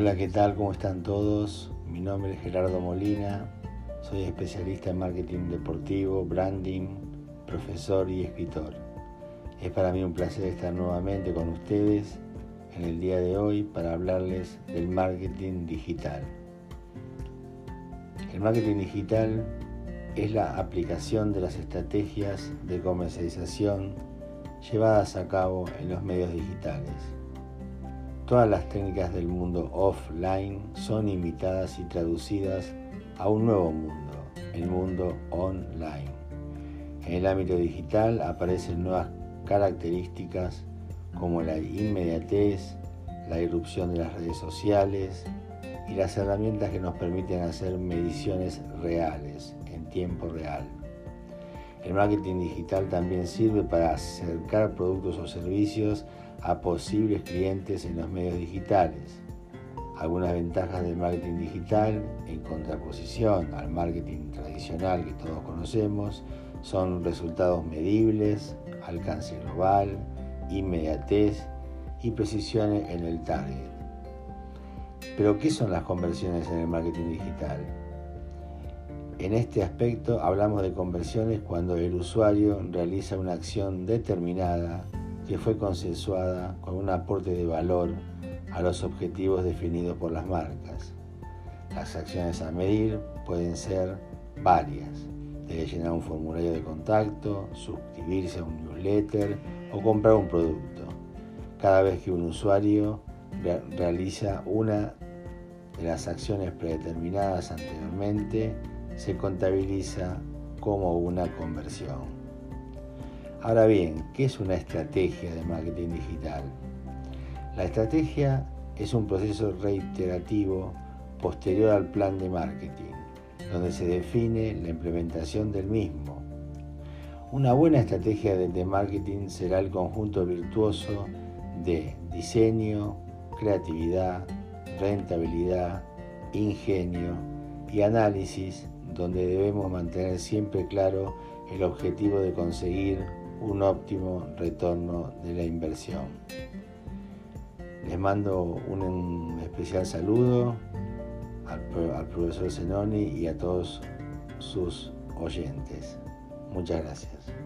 Hola, ¿qué tal? ¿Cómo están todos? Mi nombre es Gerardo Molina, soy especialista en marketing deportivo, branding, profesor y escritor. Es para mí un placer estar nuevamente con ustedes en el día de hoy para hablarles del marketing digital. El marketing digital es la aplicación de las estrategias de comercialización llevadas a cabo en los medios digitales. Todas las técnicas del mundo offline son imitadas y traducidas a un nuevo mundo, el mundo online. En el ámbito digital aparecen nuevas características como la inmediatez, la irrupción de las redes sociales y las herramientas que nos permiten hacer mediciones reales, en tiempo real. El marketing digital también sirve para acercar productos o servicios a posibles clientes en los medios digitales. Algunas ventajas del marketing digital en contraposición al marketing tradicional que todos conocemos son resultados medibles, alcance global, inmediatez y precisión en el target. Pero ¿qué son las conversiones en el marketing digital? En este aspecto hablamos de conversiones cuando el usuario realiza una acción determinada que fue consensuada con un aporte de valor a los objetivos definidos por las marcas. Las acciones a medir pueden ser varias, desde llenar un formulario de contacto, suscribirse a un newsletter o comprar un producto. Cada vez que un usuario realiza una de las acciones predeterminadas anteriormente, se contabiliza como una conversión. Ahora bien, ¿qué es una estrategia de marketing digital? La estrategia es un proceso reiterativo posterior al plan de marketing, donde se define la implementación del mismo. Una buena estrategia de marketing será el conjunto virtuoso de diseño, creatividad, rentabilidad, ingenio y análisis donde debemos mantener siempre claro el objetivo de conseguir un óptimo retorno de la inversión. Les mando un especial saludo al, profesor Zenoni y a todos sus oyentes. Muchas gracias.